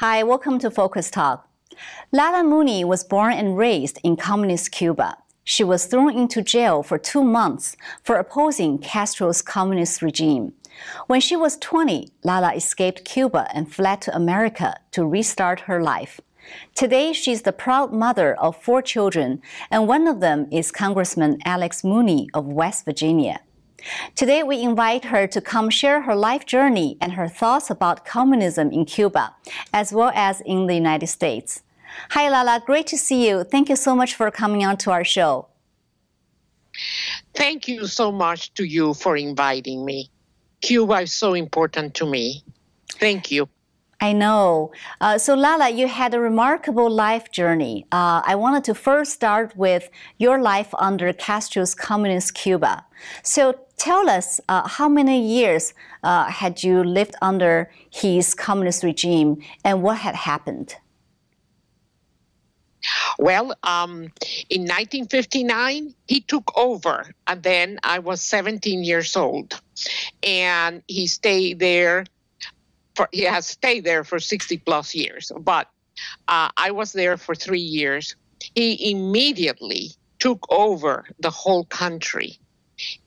Hi, welcome to Focus Talk. Lala Mooney was born and raised in communist Cuba. She was thrown into jail for two months for opposing Castro's communist regime. When she was 20, Lala escaped Cuba and fled to America to restart her life. Today, she's the proud mother of four children, and one of them is Congressman Alex Mooney of West Virginia. Today, we invite her to come share her life journey and her thoughts about communism in Cuba, as well as in the United States. Hi, Lala. Great to see you. Thank you so much for coming on to our show. Thank you so much to you for inviting me. Cuba is so important to me. Thank you. I know. Uh, so, Lala, you had a remarkable life journey. Uh, I wanted to first start with your life under Castro's communist Cuba. So, tell us uh, how many years uh, had you lived under his communist regime and what had happened? Well, um, in 1959, he took over, and then I was 17 years old. And he stayed there for he has stayed there for 60 plus years, but uh, I was there for three years. He immediately took over the whole country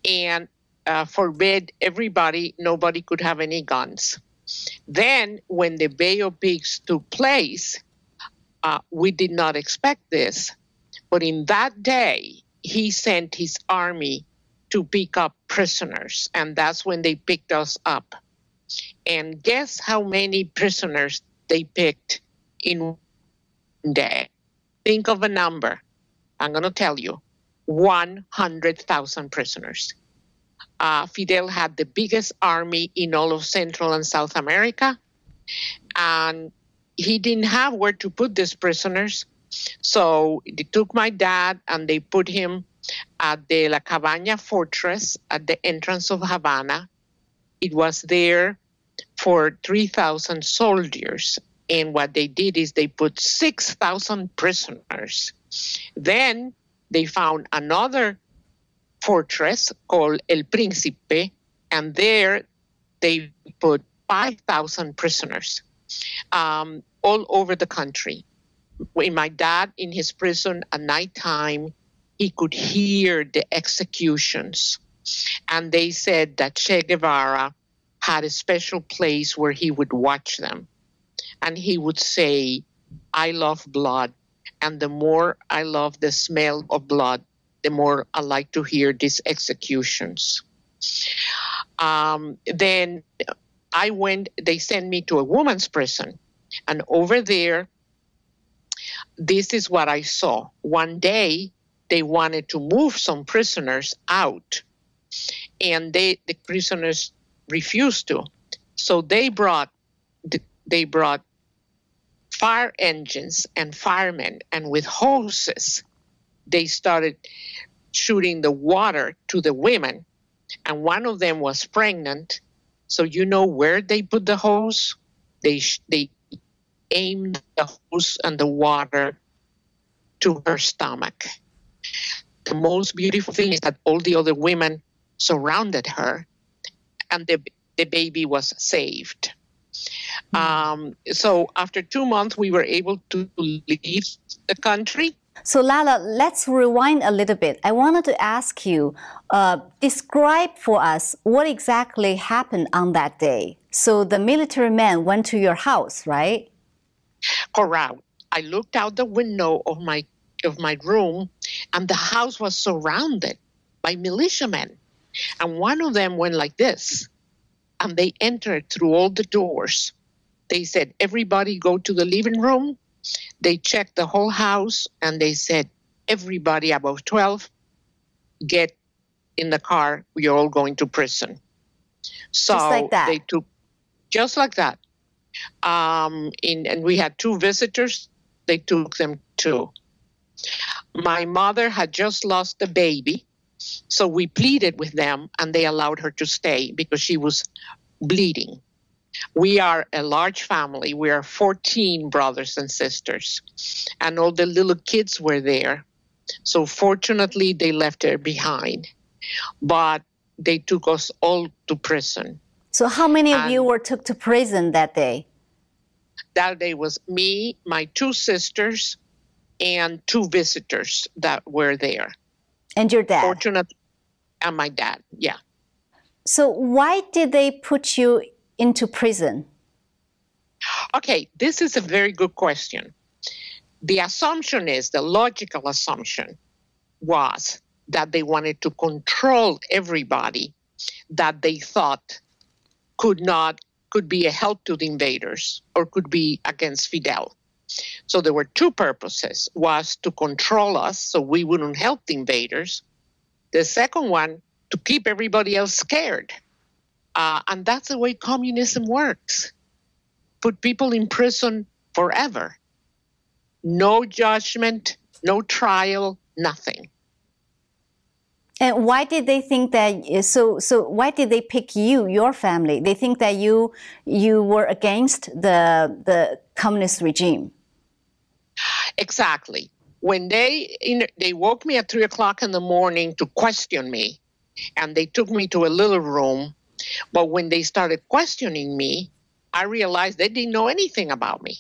and uh, forbid everybody, nobody could have any guns. Then, when the Bay of Pigs took place, uh, we did not expect this. But in that day, he sent his army to pick up prisoners, and that's when they picked us up. And guess how many prisoners they picked in one day? Think of a number. I'm going to tell you 100,000 prisoners. Uh, Fidel had the biggest army in all of Central and South America. And he didn't have where to put these prisoners. So they took my dad and they put him at the La Cabaña fortress at the entrance of Havana. It was there for 3,000 soldiers. And what they did is they put 6,000 prisoners. Then they found another fortress called El Príncipe, and there they put 5,000 prisoners um, all over the country. When my dad in his prison at nighttime, he could hear the executions. And they said that Che Guevara had a special place where he would watch them. And he would say, I love blood. And the more I love the smell of blood, the more I like to hear these executions. Um, then I went, they sent me to a woman's prison. And over there, this is what I saw. One day, they wanted to move some prisoners out. And they, the prisoners refused to. So they brought they brought fire engines and firemen, and with hoses, they started shooting the water to the women. And one of them was pregnant. So you know where they put the hose? They they aimed the hose and the water to her stomach. The most beautiful thing is that all the other women surrounded her and the, the baby was saved. Um, so after two months, we were able to leave the country. So Lala, let's rewind a little bit. I wanted to ask you, uh, describe for us what exactly happened on that day. So the military man went to your house, right? Correct. I looked out the window of my of my room, and the house was surrounded by militiamen. And one of them went like this, and they entered through all the doors. They said, Everybody go to the living room. They checked the whole house, and they said, Everybody above 12, get in the car. We're all going to prison. So like they took, just like that. Um, in, and we had two visitors. They took them too. My mother had just lost a baby so we pleaded with them and they allowed her to stay because she was bleeding. We are a large family. We are 14 brothers and sisters, and all the little kids were there. So fortunately, they left her behind, but they took us all to prison. So, how many of and you were took to prison that day? That day was me, my two sisters, and two visitors that were there. And your dad? Fortunate, and my dad, yeah. So, why did they put you into prison? Okay, this is a very good question. The assumption is, the logical assumption was that they wanted to control everybody that they thought could not could be a help to the invaders or could be against Fidel. So there were two purposes was to control us so we wouldn't help the invaders. The second one to keep everybody else scared. Uh, and that's the way communism works. Put people in prison forever. No judgment, no trial, nothing. And why did they think that? So, so why did they pick you, your family? They think that you you were against the the communist regime. Exactly. When they in, they woke me at three o'clock in the morning to question me, and they took me to a little room. But when they started questioning me, I realized they didn't know anything about me.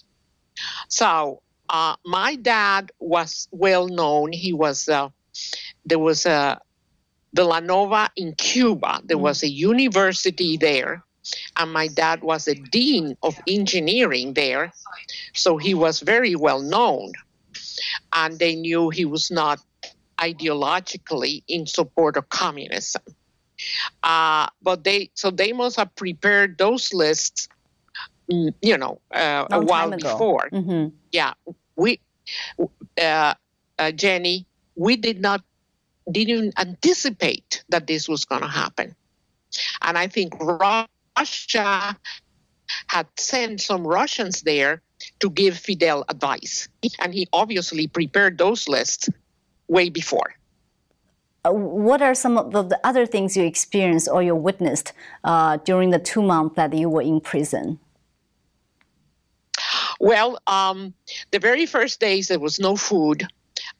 So uh, my dad was well known. He was uh, there was a Villanova in Cuba. There mm. was a university there, and my dad was a dean of engineering there, so he was very well known. And they knew he was not ideologically in support of communism. Uh, but they so they must have prepared those lists, mm, you know, uh, a while before. Mm-hmm. Yeah, we, uh, uh, Jenny, we did not didn't anticipate that this was going to happen. And I think Russia had sent some Russians there to give Fidel advice. And he obviously prepared those lists way before. Uh, what are some of the other things you experienced or you witnessed uh, during the two months that you were in prison? Well, um, the very first days there was no food.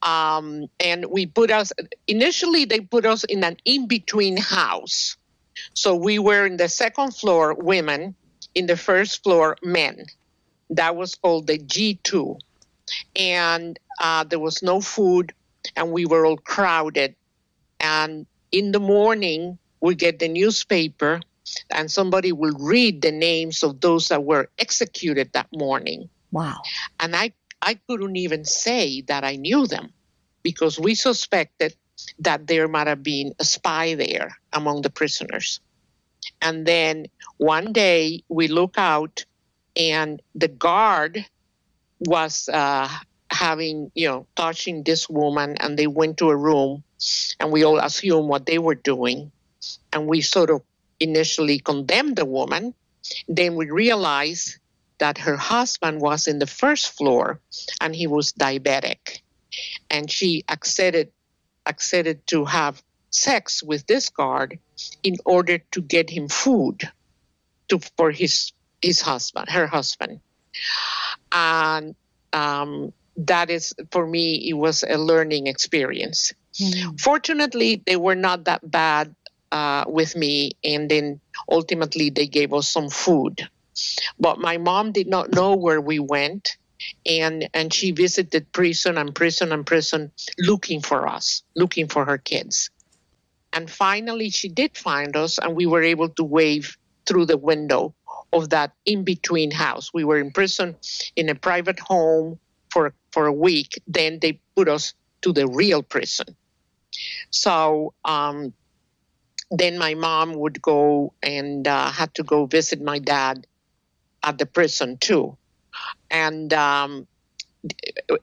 Um, and we put us, initially, they put us in an in between house. So we were in the second floor, women, in the first floor, men. That was called the G2. And uh, there was no food, and we were all crowded. And in the morning, we get the newspaper, and somebody will read the names of those that were executed that morning. Wow. And I I couldn't even say that I knew them because we suspected that there might have been a spy there among the prisoners. And then one day we look out and the guard was uh, having, you know, touching this woman and they went to a room and we all assumed what they were doing. And we sort of initially condemned the woman. Then we realized that her husband was in the first floor and he was diabetic. And she acceded, acceded to have sex with this guard in order to get him food to, for his, his husband, her husband. And um, that is, for me, it was a learning experience. Mm-hmm. Fortunately, they were not that bad uh, with me, and then ultimately they gave us some food. But my mom did not know where we went. And, and she visited prison and prison and prison looking for us, looking for her kids. And finally, she did find us, and we were able to wave through the window of that in between house. We were in prison in a private home for, for a week. Then they put us to the real prison. So um, then my mom would go and uh, had to go visit my dad at the prison too. And um,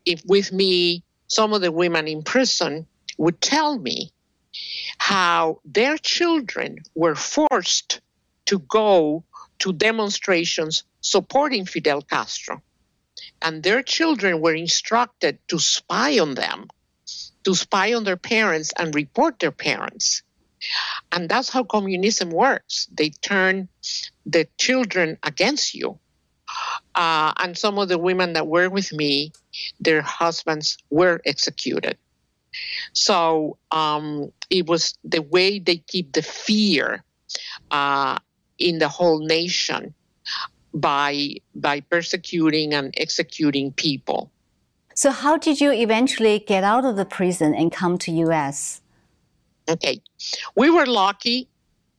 if with me, some of the women in prison would tell me how their children were forced to go to demonstrations supporting Fidel Castro. And their children were instructed to spy on them, to spy on their parents and report their parents. And that's how communism works. They turn the children against you. Uh, and some of the women that were with me, their husbands were executed. So um, it was the way they keep the fear uh, in the whole nation by by persecuting and executing people. So how did you eventually get out of the prison and come to US? Okay. We were lucky.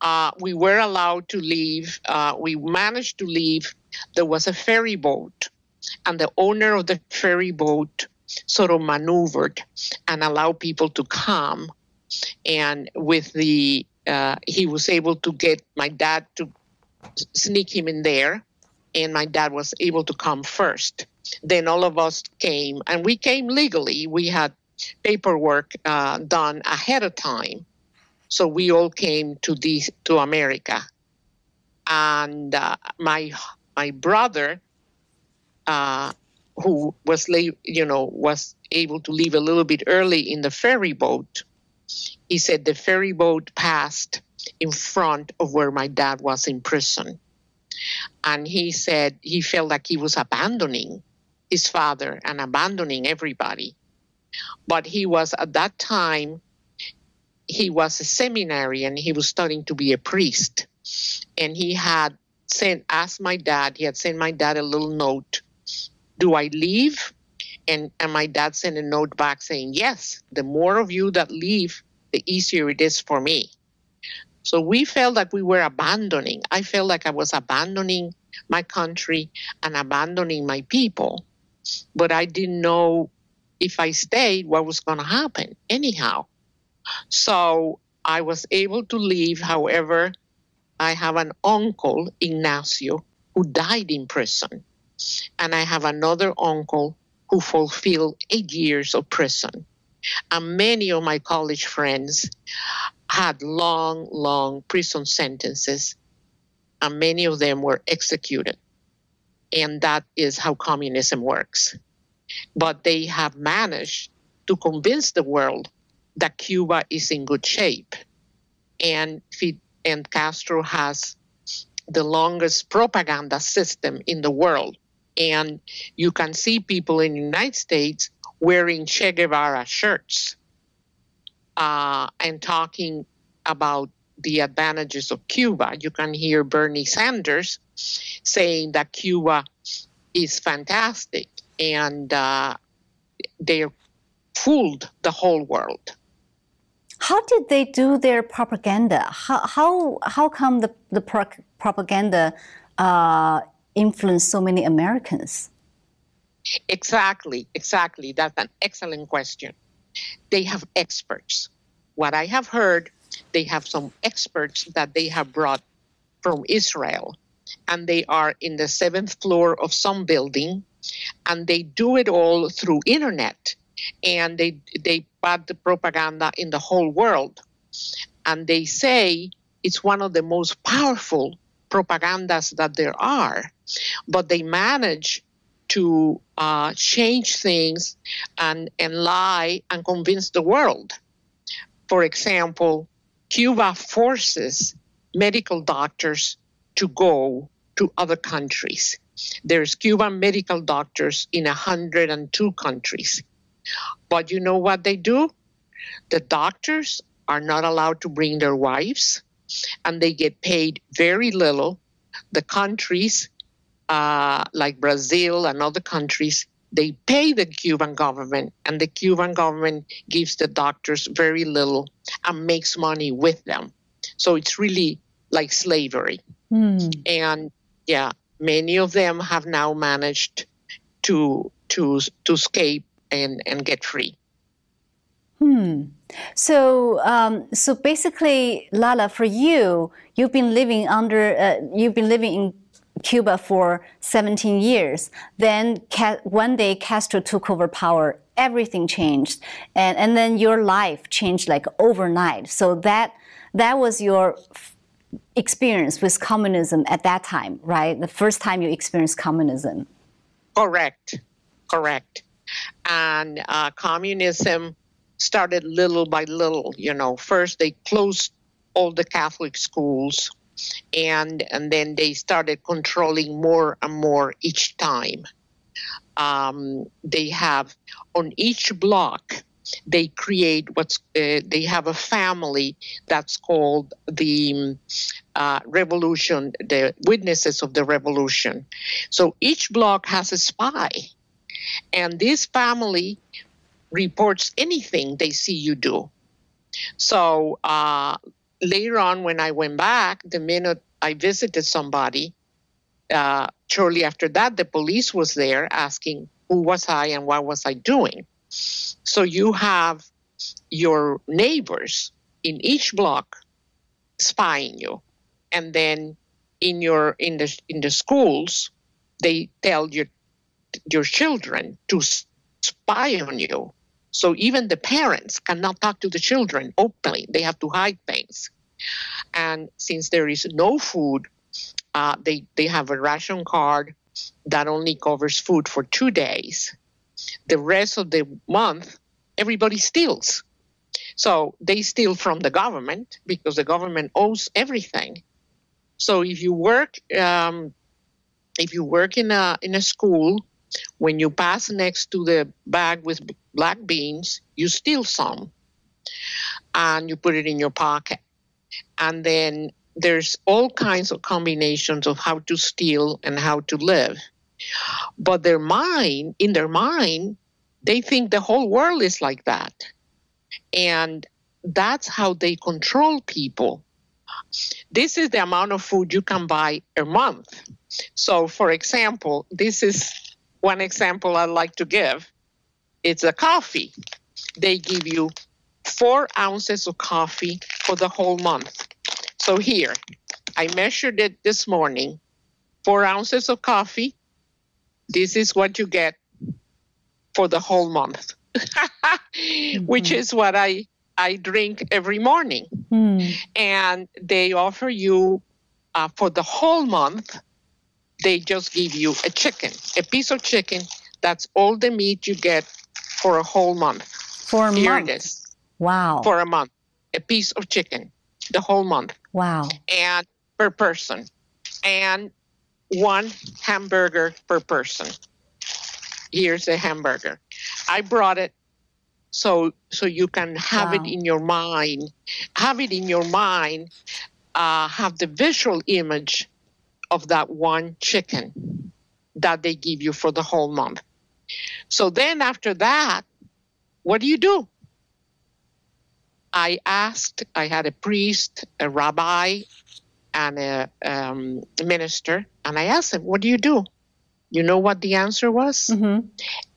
Uh, we were allowed to leave. Uh, we managed to leave. There was a ferry boat, and the owner of the ferry boat sort of maneuvered and allowed people to come. And with the, uh, he was able to get my dad to sneak him in there, and my dad was able to come first. Then all of us came, and we came legally. We had paperwork uh, done ahead of time, so we all came to this to America. And uh, my my brother, uh, who was you know was able to leave a little bit early in the ferry boat, he said the ferry boat passed in front of where my dad was in prison. And he said he felt like he was abandoning his father and abandoning everybody. But he was at that time, he was a seminarian, he was studying to be a priest. And he had sent, asked my dad, he had sent my dad a little note Do I leave? And, and my dad sent a note back saying, Yes, the more of you that leave, the easier it is for me. So we felt like we were abandoning. I felt like I was abandoning my country and abandoning my people. But I didn't know if I stayed, what was going to happen anyhow. So I was able to leave. However, I have an uncle, Ignacio, who died in prison. And I have another uncle who fulfilled eight years of prison. And many of my college friends had long, long prison sentences, and many of them were executed. And that is how communism works. But they have managed to convince the world that Cuba is in good shape. And, and Castro has the longest propaganda system in the world. And you can see people in the United States wearing Che Guevara shirts uh, and talking about the advantages of Cuba. You can hear Bernie Sanders saying that Cuba is fantastic and uh, they fooled the whole world. How did they do their propaganda? How, how, how come the, the pro propaganda uh, influenced so many Americans? Exactly, exactly. That's an excellent question. They have experts. What I have heard, they have some experts that they have brought from Israel, and they are in the seventh floor of some building, and they do it all through internet, and they they put the propaganda in the whole world, and they say it's one of the most powerful propagandas that there are, but they manage to uh, change things and, and lie and convince the world. For example, Cuba forces medical doctors to go to other countries. There's Cuban medical doctors in 102 countries. But you know what they do? The doctors are not allowed to bring their wives and they get paid very little. The countries uh, like Brazil and other countries, they pay the Cuban government, and the Cuban government gives the doctors very little and makes money with them. So it's really like slavery. Mm. And yeah, many of them have now managed to to to escape and and get free. Hmm. So, um, so basically, Lala, for you, you've been living under, uh, you've been living in Cuba for 17 years. Then one day Castro took over power, everything changed, and and then your life changed like overnight. So that that was your experience with communism at that time, right? The first time you experienced communism. Correct, correct. And uh, communism started little by little. You know, first they closed all the Catholic schools and and then they started controlling more and more each time. Um, they have on each block they create what's uh, they have a family that's called the uh, revolution, the witnesses of the revolution. So each block has a spy, and this family reports anything they see you do. So uh, later on, when I went back, the minute I visited somebody, uh, shortly after that, the police was there asking who was I and what was I doing. So you have your neighbors in each block spying you, and then in your in the in the schools, they tell your your children to spy on you. So even the parents cannot talk to the children openly; they have to hide things. And since there is no food, uh, they they have a ration card that only covers food for two days. The rest of the month, everybody steals. So they steal from the government because the government owes everything. So if you work, um, if you work in a in a school, when you pass next to the bag with black beans, you steal some, and you put it in your pocket. And then there's all kinds of combinations of how to steal and how to live. But their mind, in their mind, they think the whole world is like that. And that's how they control people. This is the amount of food you can buy a month. So, for example, this is one example I'd like to give. It's a coffee. They give you four ounces of coffee for the whole month. So here, I measured it this morning. Four ounces of coffee. This is what you get for the whole month, mm-hmm. which is what I I drink every morning. Mm. And they offer you uh, for the whole month. They just give you a chicken, a piece of chicken. That's all the meat you get for a whole month. For a Here month. it is. Wow. For a month, a piece of chicken the whole month. Wow. And per person. And one hamburger per person. Here's a hamburger. I brought it so so you can have wow. it in your mind. Have it in your mind. Uh, have the visual image of that one chicken that they give you for the whole month. So then after that, what do you do? I asked, I had a priest, a rabbi, and a um, minister, and I asked them, What do you do? You know what the answer was? Mm-hmm.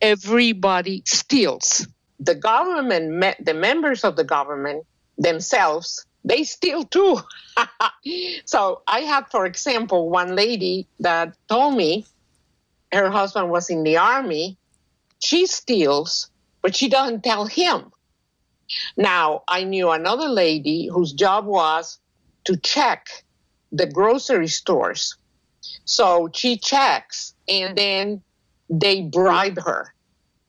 Everybody steals. The government, me- the members of the government themselves, they steal too. so I had, for example, one lady that told me her husband was in the army. She steals, but she doesn't tell him. Now, I knew another lady whose job was to check the grocery stores. So she checks and then they bribe her.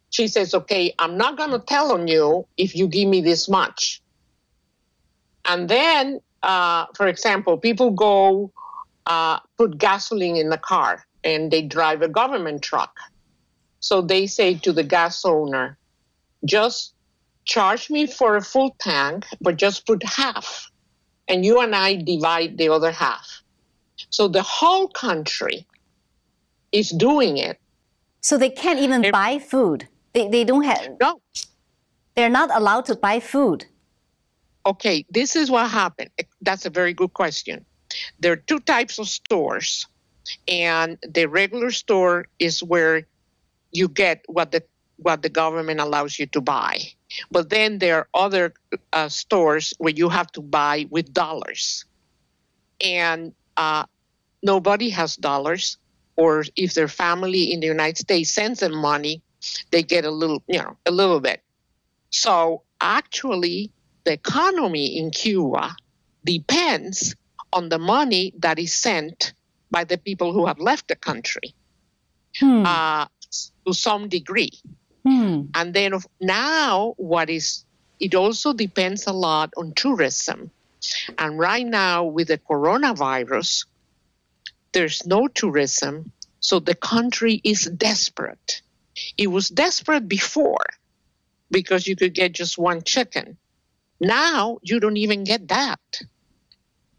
She says, Okay, I'm not going to tell on you if you give me this much. And then, uh, for example, people go uh, put gasoline in the car and they drive a government truck. So they say to the gas owner, just charge me for a full tank, but just put half. And you and I divide the other half. So the whole country is doing it. So they can't even buy food. They, they don't have. No. They're not allowed to buy food. Okay, this is what happened. That's a very good question. There are two types of stores, and the regular store is where you get what the what the government allows you to buy. But then there are other uh, stores where you have to buy with dollars. And uh, nobody has dollars, or if their family in the United States sends them money, they get a little, you know, a little bit. So actually, the economy in Cuba depends on the money that is sent by the people who have left the country hmm. uh, to some degree. Hmm. And then now, what is it also depends a lot on tourism. And right now, with the coronavirus, there's no tourism, so the country is desperate. It was desperate before because you could get just one chicken. Now you don't even get that.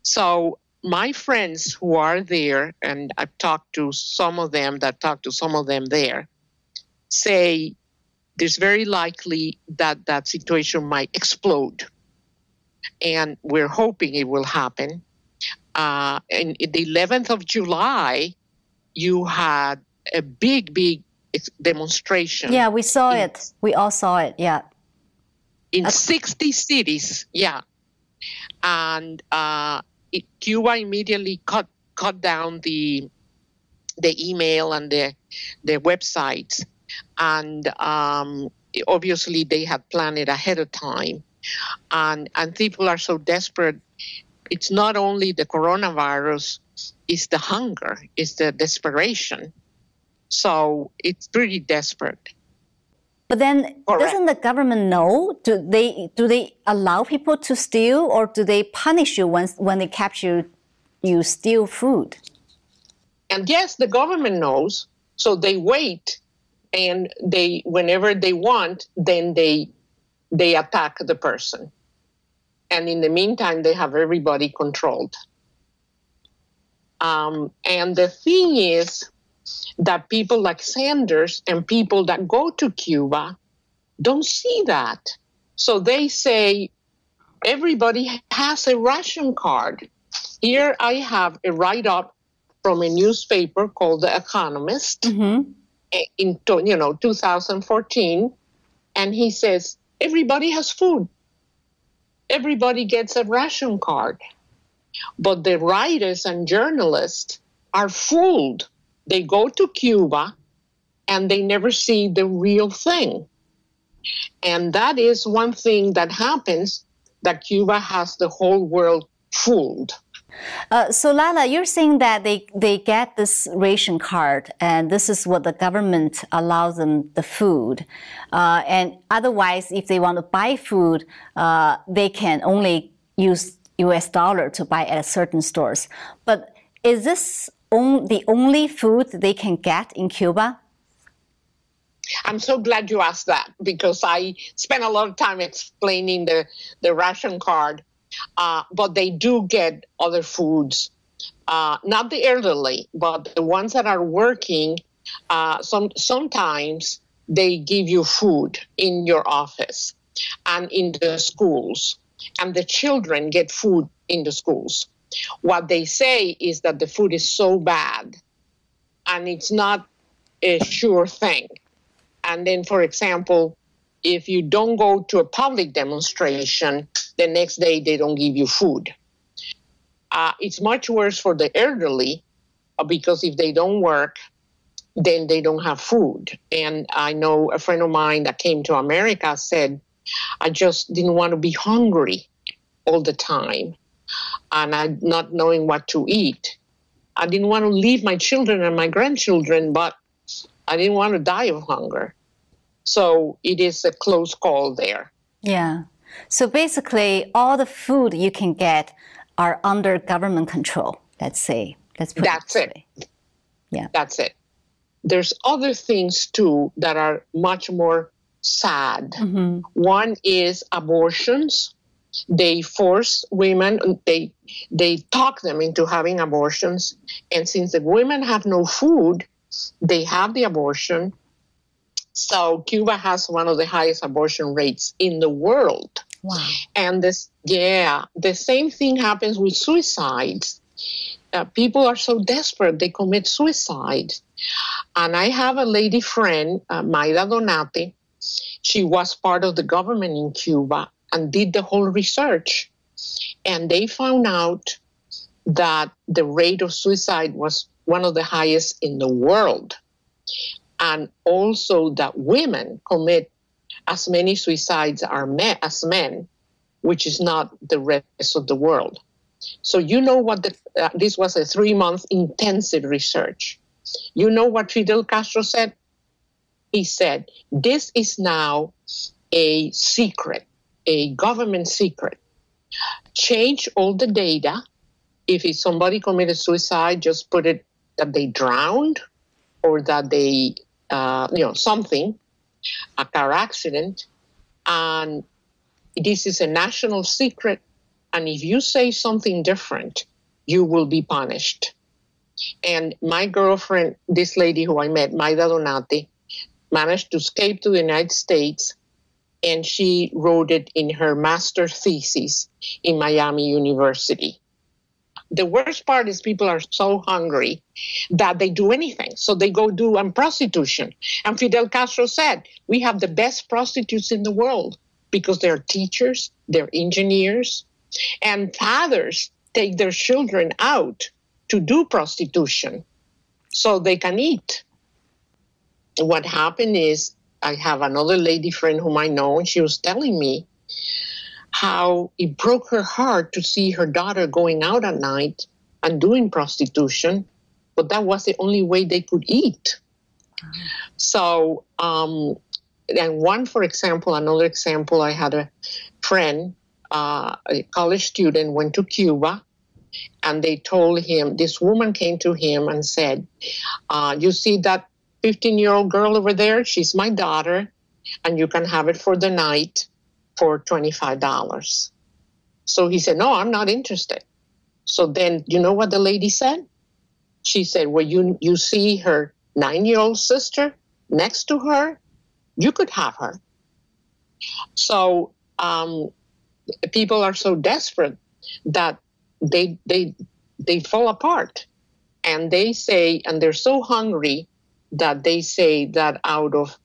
So my friends who are there, and I've talked to some of them that talked to some of them there, say there's very likely that that situation might explode. And we're hoping it will happen. Uh, and the 11th of July, you had a big, big demonstration. Yeah, we saw in, it. We all saw it. Yeah. In 60 cities. Yeah. And uh, it, Cuba immediately cut cut down the the email and the the websites, and um, obviously they had planned it ahead of time, and and people are so desperate. It's not only the coronavirus; it's the hunger, it's the desperation. So it's pretty desperate. But then, Correct. doesn't the government know? Do they do they allow people to steal, or do they punish you when when they capture you steal food? And yes, the government knows, so they wait, and they whenever they want, then they they attack the person, and in the meantime, they have everybody controlled. Um, and the thing is, that people like Sanders and people that go to Cuba don't see that. So they say everybody has a ration card. Here I have a write up from a newspaper called The Economist mm-hmm. in you know 2014 and he says everybody has food. Everybody gets a ration card. But the writers and journalists are fooled they go to Cuba and they never see the real thing. And that is one thing that happens that Cuba has the whole world fooled. Uh, so Lala, you're saying that they, they get this ration card, and this is what the government allows them the food. Uh, and otherwise, if they want to buy food, uh, they can only use U.S. dollar to buy at certain stores. But is this on, the only food they can get in Cuba? I'm so glad you asked that because I spent a lot of time explaining the, the ration card. Uh, but they do get other foods, uh, not the elderly, but the ones that are working. Uh, some sometimes they give you food in your office and in the schools, and the children get food in the schools. What they say is that the food is so bad and it's not a sure thing. And then, for example, if you don't go to a public demonstration, the next day they don't give you food. Uh, it's much worse for the elderly uh, because if they don't work, then they don't have food. And I know a friend of mine that came to America said, I just didn't want to be hungry all the time and I not knowing what to eat. I didn't want to leave my children and my grandchildren, but I didn't want to die of hunger. So it is a close call there. Yeah. So basically, all the food you can get are under government control. Let's say. Let's put That's it. it. Yeah. That's it. There's other things too that are much more sad. Mm-hmm. One is abortions they force women they they talk them into having abortions. And since the women have no food they have the abortion. So cuba has one of the highest abortion rates in the world. Wow. And this yeah the same thing happens with suicides. Uh, people are so desperate they commit suicide. And i have a lady friend uh, maida donati. She was part of the government in cuba and did the whole research. And they found out that the rate of suicide was one of the highest in the world. And also that women commit as many suicides are men, as men, which is not the rest of the world. So you know what the, uh, this was a three month intensive research. You know what Fidel Castro said? He said, This is now a secret a government secret. Change all the data. If somebody committed suicide, just put it that they drowned or that they, uh, you know, something, a car accident. And this is a national secret. And if you say something different, you will be punished. And my girlfriend, this lady who I met, Maida Donati, managed to escape to the United States and she wrote it in her master thesis in Miami University. The worst part is people are so hungry that they do anything. So they go do um, prostitution. And Fidel Castro said, We have the best prostitutes in the world because they're teachers, they're engineers, and fathers take their children out to do prostitution so they can eat. What happened is, I have another lady friend whom I know, and she was telling me how it broke her heart to see her daughter going out at night and doing prostitution, but that was the only way they could eat. So, um, and one, for example, another example, I had a friend, uh, a college student, went to Cuba and they told him this woman came to him and said uh, you see that 15 year old girl over there she's my daughter and you can have it for the night for $25 so he said no i'm not interested. So then you know what the lady said? She said well you you see her nine year old sister next to her? You could have her. So um, people are so desperate that they they they fall apart. And they say and they're so hungry that they say that out of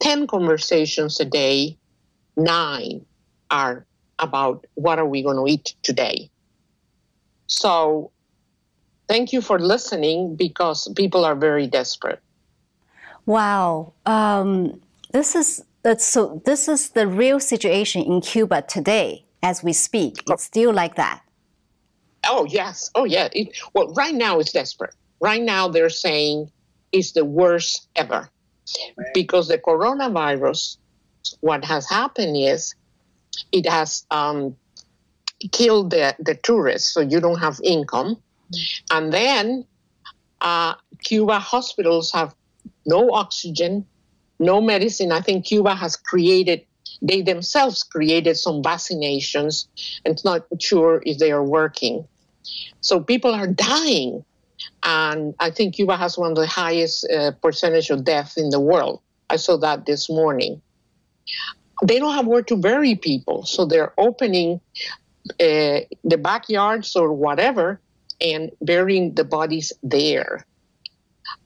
10 conversations a day 9 are about what are we going to eat today so thank you for listening because people are very desperate wow um, this is so this is the real situation in cuba today as we speak it's still like that Oh yes. Oh yeah. It, well, right now it's desperate. Right now they're saying it's the worst ever because the coronavirus. What has happened is it has um, killed the, the tourists, so you don't have income, and then uh, Cuba hospitals have no oxygen, no medicine. I think Cuba has created they themselves created some vaccinations and it's not sure if they are working. So people are dying. And I think Cuba has one of the highest uh, percentage of death in the world. I saw that this morning. They don't have where to bury people, so they're opening uh, the backyards or whatever and burying the bodies there.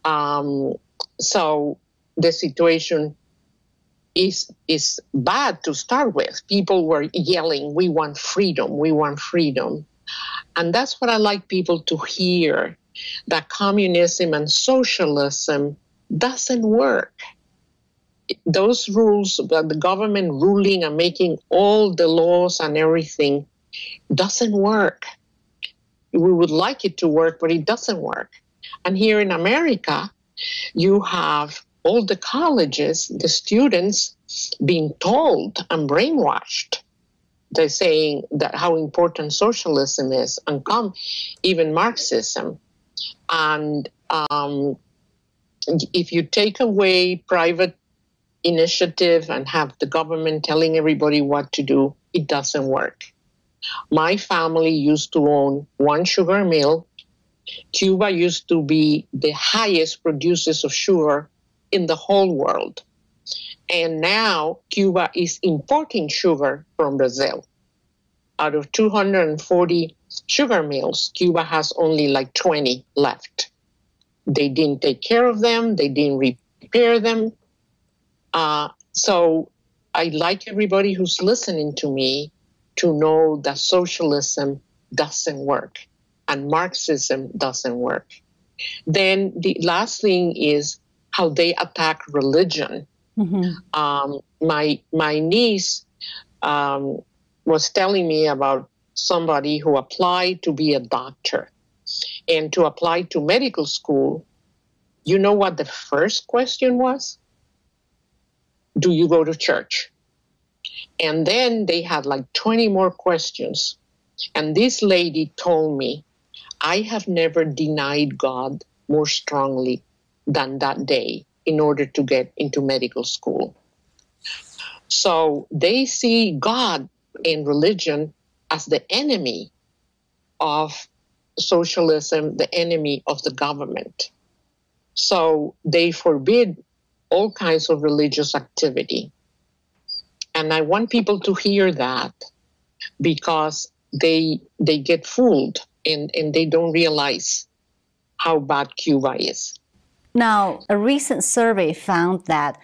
Um, so the situation is is bad to start with. People were yelling, "We want freedom! We want freedom!" And that's what I like people to hear that communism and socialism doesn't work. Those rules, the government ruling and making all the laws and everything, doesn't work. We would like it to work, but it doesn't work. And here in America, you have all the colleges, the students being told and brainwashed they're saying that how important socialism is and come even Marxism. And um, if you take away private initiative and have the government telling everybody what to do, it doesn't work. My family used to own one sugar mill. Cuba used to be the highest producers of sugar in the whole world. And now Cuba is importing sugar from Brazil. Out of 240 sugar mills, Cuba has only like 20 left. They didn't take care of them, they didn't repair them. Uh, so I like everybody who's listening to me to know that socialism doesn't work and Marxism doesn't work. Then the last thing is how they attack religion Mm-hmm. Um, my my niece um, was telling me about somebody who applied to be a doctor and to apply to medical school. You know what the first question was? Do you go to church? And then they had like 20 more questions. And this lady told me, I have never denied God more strongly than that day in order to get into medical school. So they see God in religion as the enemy of socialism the enemy of the government. So they forbid all kinds of religious activity. And I want people to hear that because they they get fooled and, and they don't realize how bad Cuba is. Now, a recent survey found that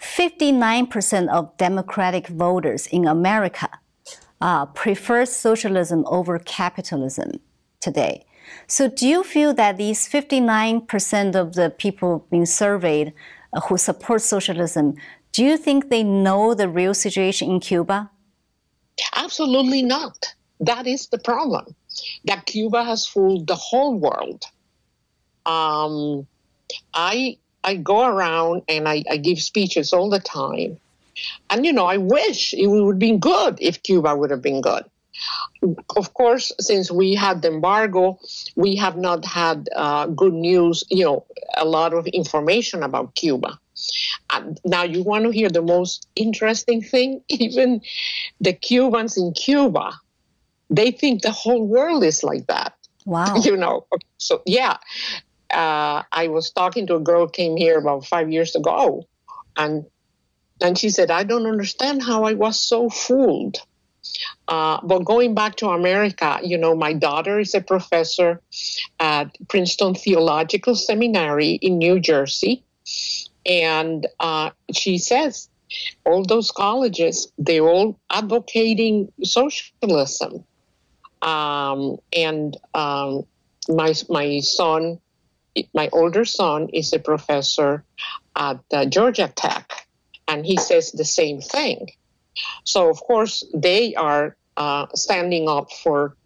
59% of Democratic voters in America uh, prefer socialism over capitalism today. So, do you feel that these 59% of the people being surveyed uh, who support socialism, do you think they know the real situation in Cuba? Absolutely not. That is the problem. That Cuba has fooled the whole world. Um, I I go around and I, I give speeches all the time. And, you know, I wish it would have been good if Cuba would have been good. Of course, since we had the embargo, we have not had uh, good news, you know, a lot of information about Cuba. And now, you want to hear the most interesting thing? Even the Cubans in Cuba, they think the whole world is like that. Wow. You know, so yeah uh, I was talking to a girl came here about five years ago, and and she said, "I don't understand how I was so fooled." Uh, but going back to America, you know, my daughter is a professor at Princeton Theological Seminary in New Jersey, and uh, she says all those colleges they're all advocating socialism. Um, and um, my my son my older son is a professor at uh, Georgia Tech, and he says the same thing. So, of course, they are uh, standing up for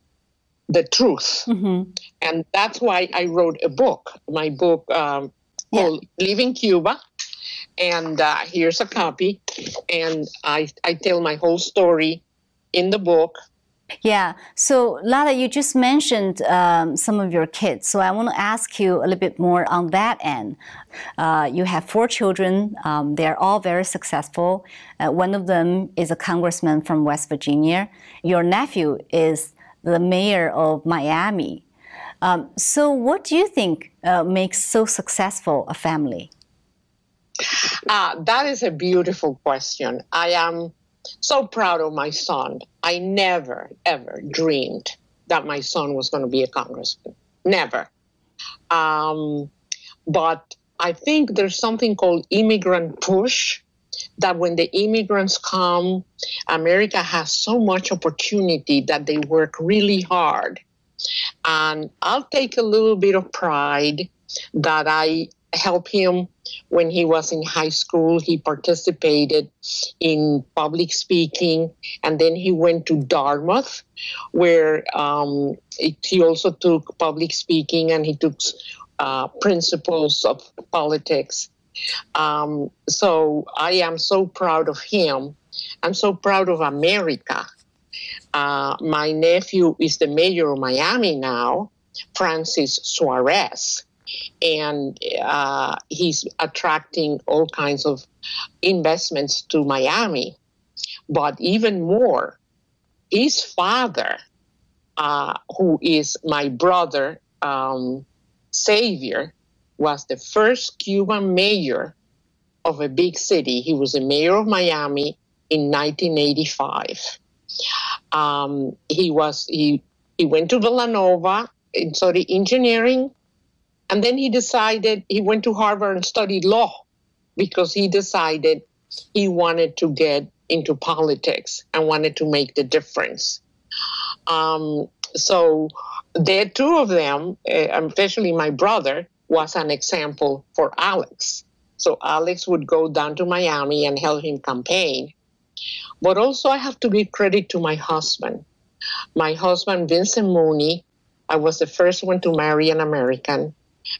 the truth. Mm-hmm. And that's why I wrote a book, my book um, yeah. called Leaving Cuba. And uh, here's a copy. And I, I tell my whole story in the book yeah. So, Lala, you just mentioned um, some of your kids. So, I want to ask you a little bit more on that end. Uh, you have four children. Um, they're all very successful. Uh, one of them is a congressman from West Virginia. Your nephew is the mayor of Miami. Um, so, what do you think uh, makes so successful a family? Uh, that is a beautiful question. I am so proud of my son. I never, ever dreamed that my son was going to be a congressman. Never. Um, but I think there's something called immigrant push that when the immigrants come, America has so much opportunity that they work really hard. And I'll take a little bit of pride that I help him when he was in high school. He participated in public speaking, and then he went to Dartmouth, where um, it, he also took public speaking and he took uh, principles of politics. Um, so I am so proud of him. I'm so proud of America. Uh, my nephew is the mayor of Miami now, Francis Suarez and uh, he's attracting all kinds of investments to Miami. But even more, his father, uh, who is my brother, um, Xavier, was the first Cuban mayor of a big city. He was the mayor of Miami in 1985. Um, he was he he went to Villanova and studied engineering and then he decided he went to Harvard and studied law because he decided he wanted to get into politics and wanted to make the difference. Um, so the two of them, uh, especially my brother, was an example for Alex. So Alex would go down to Miami and help him campaign. But also, I have to give credit to my husband. My husband, Vincent Mooney, I was the first one to marry an American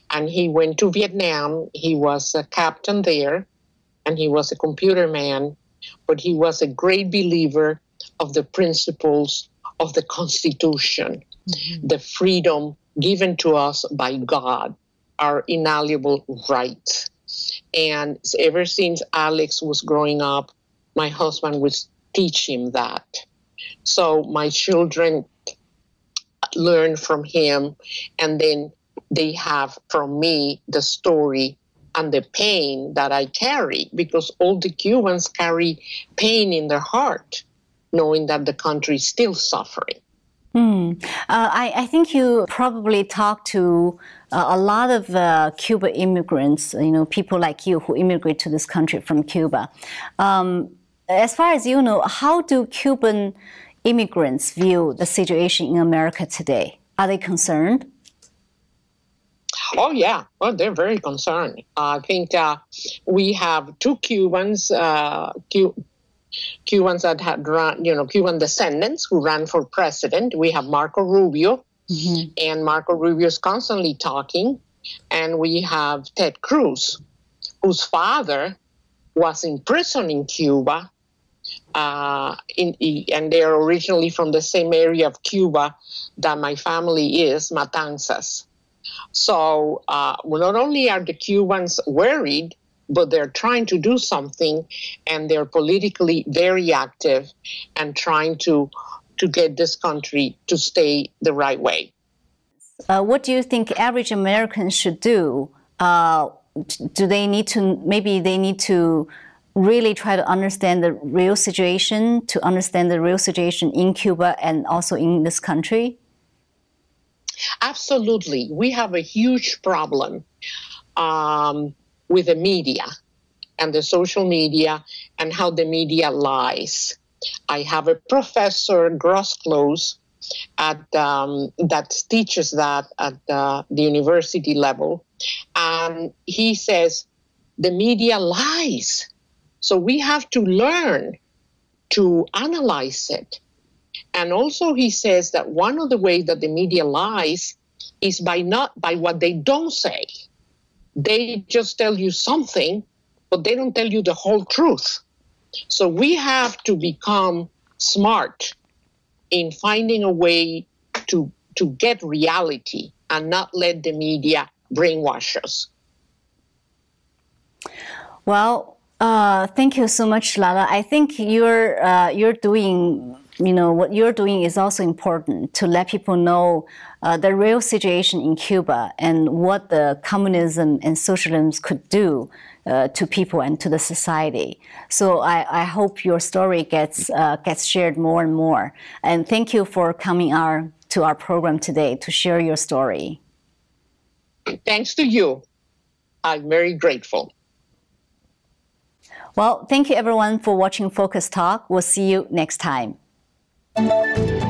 and he went to Vietnam. He was a captain there, and he was a computer man, but he was a great believer of the principles of the Constitution, mm-hmm. the freedom given to us by God, our inalienable rights. And ever since Alex was growing up, my husband would teach him that. So my children learned from him, and then they have from me the story and the pain that I carry because all the Cubans carry pain in their heart, knowing that the country is still suffering. Hmm. Uh, I, I, think you probably talked to uh, a lot of uh, Cuba immigrants, you know, people like you who immigrate to this country from Cuba. Um, as far as you know, how do Cuban immigrants view the situation in America today? Are they concerned? Oh yeah, well they're very concerned. I think uh, we have two Cubans, uh, Cubans that had run, you know, Cuban descendants who ran for president. We have Marco Rubio, mm-hmm. and Marco Rubio is constantly talking, and we have Ted Cruz, whose father was in prison in Cuba uh, in, and they're originally from the same area of Cuba that my family is, Matanzas. So uh, not only are the Cubans worried, but they're trying to do something, and they're politically very active and trying to to get this country to stay the right way. Uh, what do you think average Americans should do? Uh, do they need to maybe they need to really try to understand the real situation, to understand the real situation in Cuba and also in this country? Absolutely. We have a huge problem um, with the media and the social media and how the media lies. I have a professor, Groseclose, at um, that teaches that at uh, the university level, and he says the media lies. So we have to learn to analyze it. And also he says that one of the ways that the media lies is by not by what they don't say. They just tell you something, but they don't tell you the whole truth. So we have to become smart in finding a way to to get reality and not let the media brainwash us. Well, uh, thank you so much, Lala. I think you're uh, you're doing you know what you're doing is also important to let people know uh, the real situation in Cuba and what the communism and socialism could do uh, to people and to the society. So I, I hope your story gets uh, gets shared more and more. And thank you for coming our to our program today to share your story. Thanks to you. I'm very grateful. Well, thank you everyone for watching Focus Talk. We'll see you next time. Música